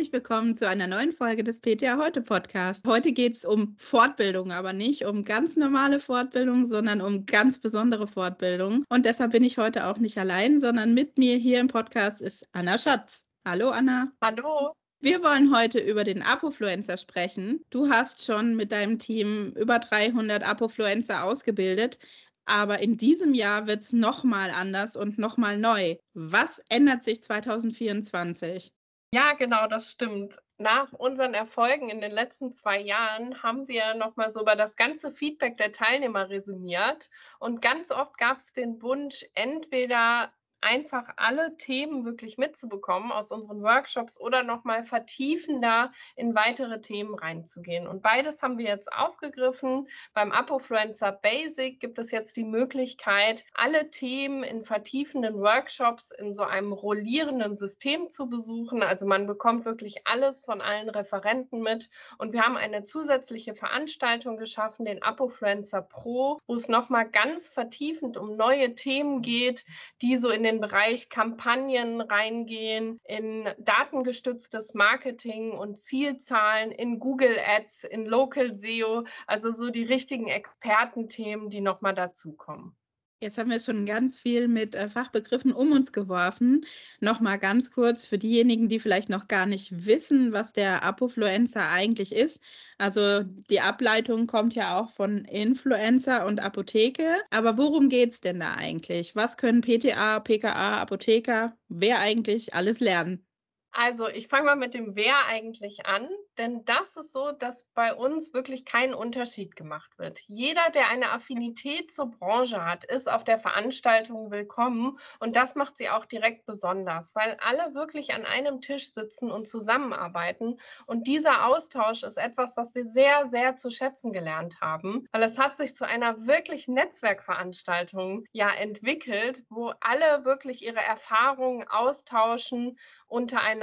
herzlich willkommen zu einer neuen Folge des PTA Heute Podcast. Heute geht es um Fortbildung, aber nicht um ganz normale Fortbildung, sondern um ganz besondere Fortbildung. Und deshalb bin ich heute auch nicht allein, sondern mit mir hier im Podcast ist Anna Schatz. Hallo Anna. Hallo. Wir wollen heute über den Apofluencer sprechen. Du hast schon mit deinem Team über 300 Apofluencer ausgebildet aber in diesem Jahr wird es nochmal anders und nochmal neu. Was ändert sich 2024? Ja, genau, das stimmt. Nach unseren Erfolgen in den letzten zwei Jahren haben wir nochmal so über das ganze Feedback der Teilnehmer resümiert. Und ganz oft gab es den Wunsch, entweder einfach alle Themen wirklich mitzubekommen aus unseren Workshops oder nochmal vertiefender in weitere Themen reinzugehen. Und beides haben wir jetzt aufgegriffen. Beim Apofluencer Basic gibt es jetzt die Möglichkeit, alle Themen in vertiefenden Workshops in so einem rollierenden System zu besuchen. Also man bekommt wirklich alles von allen Referenten mit. Und wir haben eine zusätzliche Veranstaltung geschaffen, den Apofluencer Pro, wo es nochmal ganz vertiefend um neue Themen geht, die so in den den Bereich Kampagnen reingehen, in datengestütztes Marketing und Zielzahlen, in Google Ads, in Local SEO, also so die richtigen Expertenthemen, die nochmal dazukommen. Jetzt haben wir schon ganz viel mit äh, Fachbegriffen um uns geworfen. Nochmal ganz kurz für diejenigen, die vielleicht noch gar nicht wissen, was der Apofluencer eigentlich ist. Also die Ableitung kommt ja auch von Influencer und Apotheke. Aber worum geht es denn da eigentlich? Was können PTA, PKA, Apotheker, wer eigentlich alles lernen? Also ich fange mal mit dem Wer eigentlich an, denn das ist so, dass bei uns wirklich kein Unterschied gemacht wird. Jeder, der eine Affinität zur Branche hat, ist auf der Veranstaltung willkommen und das macht sie auch direkt besonders, weil alle wirklich an einem Tisch sitzen und zusammenarbeiten und dieser Austausch ist etwas, was wir sehr, sehr zu schätzen gelernt haben, weil es hat sich zu einer wirklich Netzwerkveranstaltung ja entwickelt, wo alle wirklich ihre Erfahrungen austauschen untereinander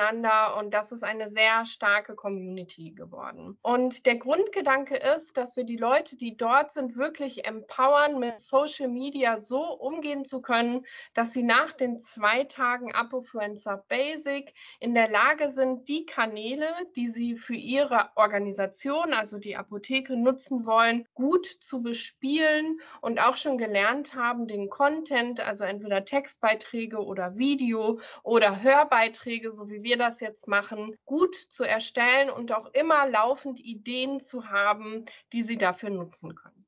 und das ist eine sehr starke Community geworden. Und der Grundgedanke ist, dass wir die Leute, die dort sind, wirklich empowern, mit Social Media so umgehen zu können, dass sie nach den zwei Tagen Apofluencer Basic in der Lage sind, die Kanäle, die sie für ihre Organisation, also die Apotheke nutzen wollen, gut zu bespielen und auch schon gelernt haben, den Content, also entweder Textbeiträge oder Video oder Hörbeiträge, so wie wir das jetzt machen, gut zu erstellen und auch immer laufend Ideen zu haben, die sie dafür nutzen können.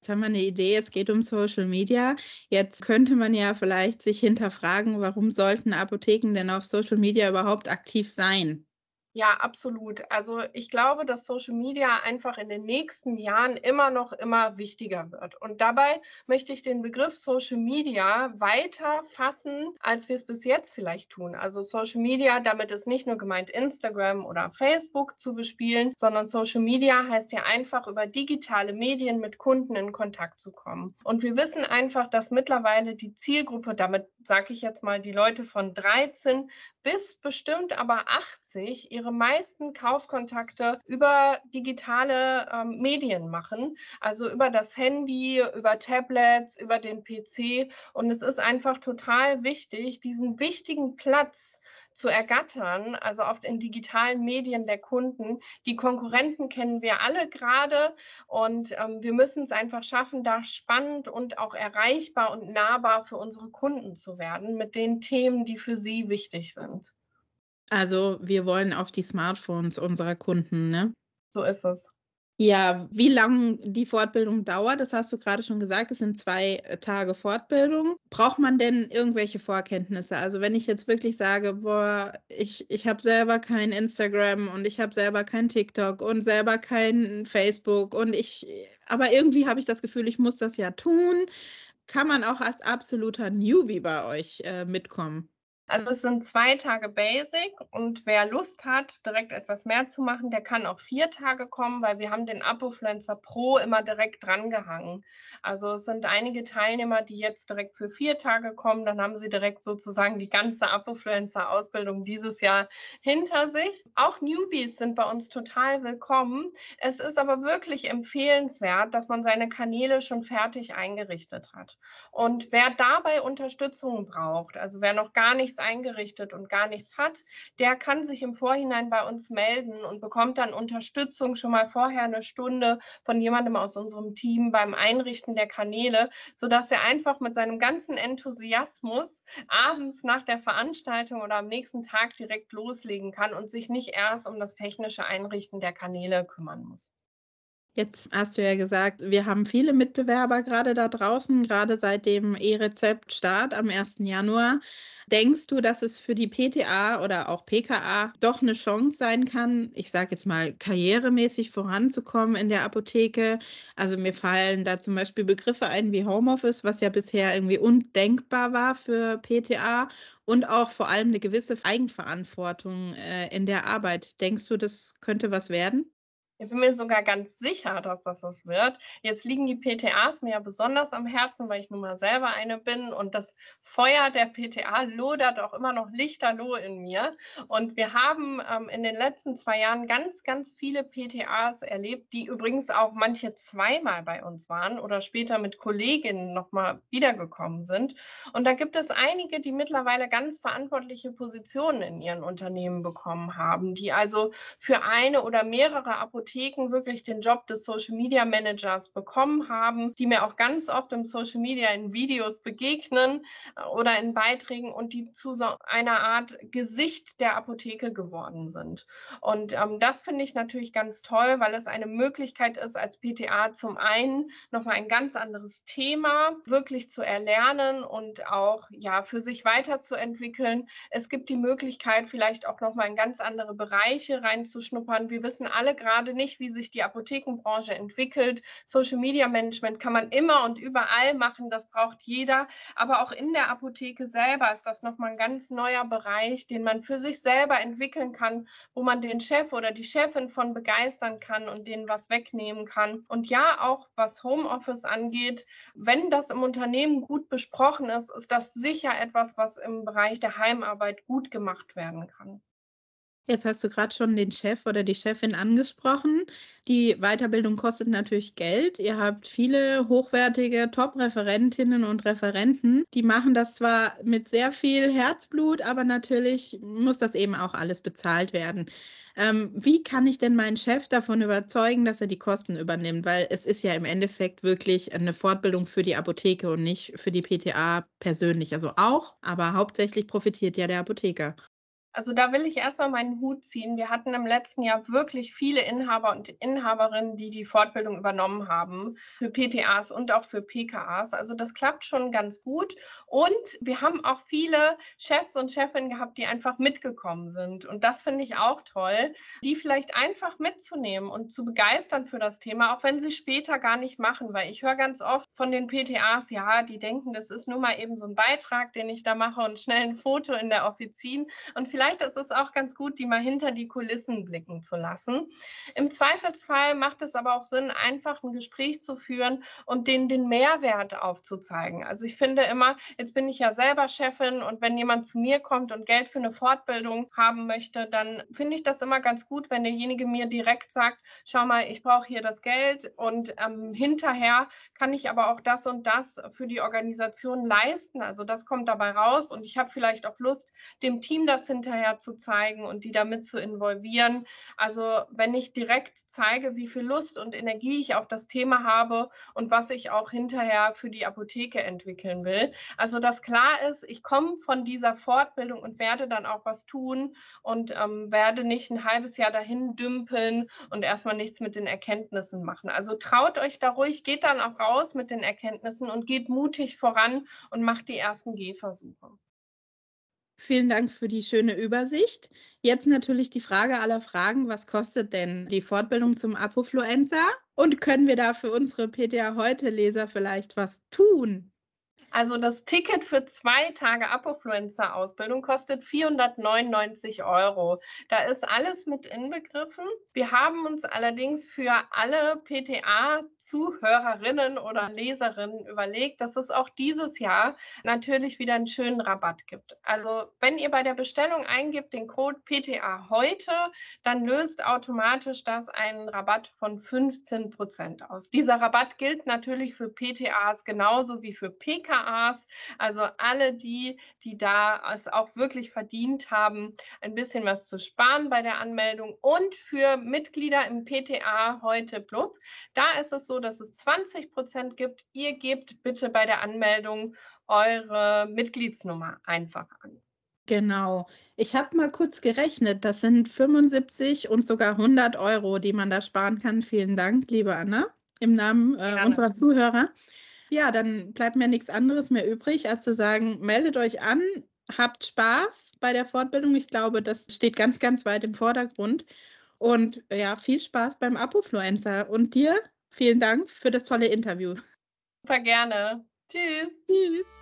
Jetzt haben wir eine Idee, es geht um Social Media. Jetzt könnte man ja vielleicht sich hinterfragen, warum sollten Apotheken denn auf Social Media überhaupt aktiv sein? Ja, absolut. Also ich glaube, dass Social Media einfach in den nächsten Jahren immer noch immer wichtiger wird. Und dabei möchte ich den Begriff Social Media weiter fassen, als wir es bis jetzt vielleicht tun. Also Social Media, damit ist nicht nur gemeint, Instagram oder Facebook zu bespielen, sondern Social Media heißt ja einfach über digitale Medien mit Kunden in Kontakt zu kommen. Und wir wissen einfach, dass mittlerweile die Zielgruppe, damit sage ich jetzt mal die Leute von 13 bis bestimmt aber 80 ihre meisten Kaufkontakte über digitale ähm, Medien machen, also über das Handy, über Tablets, über den PC. Und es ist einfach total wichtig, diesen wichtigen Platz zu ergattern, also oft in digitalen Medien der Kunden. Die Konkurrenten kennen wir alle gerade und ähm, wir müssen es einfach schaffen, da spannend und auch erreichbar und nahbar für unsere Kunden zu werden mit den Themen, die für sie wichtig sind. Also wir wollen auf die Smartphones unserer Kunden, ne? So ist es. Ja, wie lang die Fortbildung dauert, das hast du gerade schon gesagt, es sind zwei äh, Tage Fortbildung. Braucht man denn irgendwelche Vorkenntnisse? Also wenn ich jetzt wirklich sage, boah, ich, ich habe selber kein Instagram und ich habe selber kein TikTok und selber kein Facebook und ich, aber irgendwie habe ich das Gefühl, ich muss das ja tun, kann man auch als absoluter Newbie bei euch äh, mitkommen? Also es sind zwei Tage Basic und wer Lust hat, direkt etwas mehr zu machen, der kann auch vier Tage kommen, weil wir haben den Apofluencer Pro immer direkt drangehangen. Also es sind einige Teilnehmer, die jetzt direkt für vier Tage kommen, dann haben sie direkt sozusagen die ganze Apofluencer Ausbildung dieses Jahr hinter sich. Auch Newbies sind bei uns total willkommen. Es ist aber wirklich empfehlenswert, dass man seine Kanäle schon fertig eingerichtet hat. Und wer dabei Unterstützung braucht, also wer noch gar nicht nichts eingerichtet und gar nichts hat, der kann sich im Vorhinein bei uns melden und bekommt dann Unterstützung schon mal vorher eine Stunde von jemandem aus unserem Team beim Einrichten der Kanäle, sodass er einfach mit seinem ganzen Enthusiasmus abends nach der Veranstaltung oder am nächsten Tag direkt loslegen kann und sich nicht erst um das technische Einrichten der Kanäle kümmern muss. Jetzt hast du ja gesagt, wir haben viele Mitbewerber gerade da draußen, gerade seit dem E-Rezept-Start am 1. Januar. Denkst du, dass es für die PTA oder auch PKA doch eine Chance sein kann, ich sage jetzt mal, karrieremäßig voranzukommen in der Apotheke? Also mir fallen da zum Beispiel Begriffe ein wie Homeoffice, was ja bisher irgendwie undenkbar war für PTA und auch vor allem eine gewisse Eigenverantwortung äh, in der Arbeit. Denkst du, das könnte was werden? Ich bin mir sogar ganz sicher, dass das was wird. Jetzt liegen die PTAs mir ja besonders am Herzen, weil ich nun mal selber eine bin und das Feuer der PTA lodert auch immer noch lichterloh in mir. Und wir haben ähm, in den letzten zwei Jahren ganz, ganz viele PTAs erlebt, die übrigens auch manche zweimal bei uns waren oder später mit Kolleginnen nochmal wiedergekommen sind. Und da gibt es einige, die mittlerweile ganz verantwortliche Positionen in ihren Unternehmen bekommen haben, die also für eine oder mehrere Apotheken Apotheken wirklich den Job des Social Media Managers bekommen haben, die mir auch ganz oft im Social Media in Videos begegnen äh, oder in Beiträgen und die zu so einer Art Gesicht der Apotheke geworden sind. Und ähm, das finde ich natürlich ganz toll, weil es eine Möglichkeit ist, als PTA zum einen nochmal ein ganz anderes Thema wirklich zu erlernen und auch ja für sich weiterzuentwickeln. Es gibt die Möglichkeit, vielleicht auch nochmal in ganz andere Bereiche reinzuschnuppern. Wir wissen alle gerade nicht, wie sich die Apothekenbranche entwickelt. Social Media Management kann man immer und überall machen, das braucht jeder. Aber auch in der Apotheke selber ist das nochmal ein ganz neuer Bereich, den man für sich selber entwickeln kann, wo man den Chef oder die Chefin von begeistern kann und denen was wegnehmen kann. Und ja, auch was Homeoffice angeht, wenn das im Unternehmen gut besprochen ist, ist das sicher etwas, was im Bereich der Heimarbeit gut gemacht werden kann. Jetzt hast du gerade schon den Chef oder die Chefin angesprochen. Die Weiterbildung kostet natürlich Geld. Ihr habt viele hochwertige Top-Referentinnen und Referenten. Die machen das zwar mit sehr viel Herzblut, aber natürlich muss das eben auch alles bezahlt werden. Ähm, wie kann ich denn meinen Chef davon überzeugen, dass er die Kosten übernimmt? Weil es ist ja im Endeffekt wirklich eine Fortbildung für die Apotheke und nicht für die PTA persönlich. Also auch, aber hauptsächlich profitiert ja der Apotheker. Also da will ich erstmal meinen Hut ziehen. Wir hatten im letzten Jahr wirklich viele Inhaber und Inhaberinnen, die die Fortbildung übernommen haben für PTAs und auch für PKAs. Also das klappt schon ganz gut. Und wir haben auch viele Chefs und Chefinnen gehabt, die einfach mitgekommen sind. Und das finde ich auch toll, die vielleicht einfach mitzunehmen und zu begeistern für das Thema, auch wenn sie später gar nicht machen. Weil ich höre ganz oft von den PTAs, ja, die denken, das ist nur mal eben so ein Beitrag, den ich da mache und schnell ein Foto in der Offizin. Und vielleicht vielleicht ist es auch ganz gut, die mal hinter die Kulissen blicken zu lassen. Im Zweifelsfall macht es aber auch Sinn, einfach ein Gespräch zu führen und denen den Mehrwert aufzuzeigen. Also ich finde immer, jetzt bin ich ja selber Chefin und wenn jemand zu mir kommt und Geld für eine Fortbildung haben möchte, dann finde ich das immer ganz gut, wenn derjenige mir direkt sagt, schau mal, ich brauche hier das Geld und ähm, hinterher kann ich aber auch das und das für die Organisation leisten. Also das kommt dabei raus und ich habe vielleicht auch Lust, dem Team das hinterher hinterher zu zeigen und die damit zu involvieren. Also wenn ich direkt zeige, wie viel Lust und Energie ich auf das Thema habe und was ich auch hinterher für die Apotheke entwickeln will. Also dass klar ist, ich komme von dieser Fortbildung und werde dann auch was tun und ähm, werde nicht ein halbes Jahr dahin dümpeln und erstmal nichts mit den Erkenntnissen machen. Also traut euch da ruhig, geht dann auch raus mit den Erkenntnissen und geht mutig voran und macht die ersten Gehversuche. Vielen Dank für die schöne Übersicht. Jetzt natürlich die Frage aller Fragen, was kostet denn die Fortbildung zum Apofluenza? Und können wir da für unsere PTA heute Leser vielleicht was tun? Also das Ticket für zwei Tage Apofluencer-Ausbildung kostet 499 Euro. Da ist alles mit inbegriffen. Wir haben uns allerdings für alle PTA-Zuhörerinnen oder Leserinnen überlegt, dass es auch dieses Jahr natürlich wieder einen schönen Rabatt gibt. Also wenn ihr bei der Bestellung eingibt den Code PTA heute, dann löst automatisch das einen Rabatt von 15 Prozent aus. Dieser Rabatt gilt natürlich für PTAs genauso wie für PK PKAs. Also alle die, die da es auch wirklich verdient haben, ein bisschen was zu sparen bei der Anmeldung. Und für Mitglieder im PTA heute Blub, da ist es so, dass es 20 Prozent gibt. Ihr gebt bitte bei der Anmeldung eure Mitgliedsnummer einfach an. Genau. Ich habe mal kurz gerechnet. Das sind 75 und sogar 100 Euro, die man da sparen kann. Vielen Dank, liebe Anna, im Namen äh, unserer Zuhörer. Ja, dann bleibt mir nichts anderes mehr übrig, als zu sagen, meldet euch an, habt Spaß bei der Fortbildung. Ich glaube, das steht ganz, ganz weit im Vordergrund. Und ja, viel Spaß beim Apofluencer. Und dir vielen Dank für das tolle Interview. Super gerne. Tschüss. Tschüss.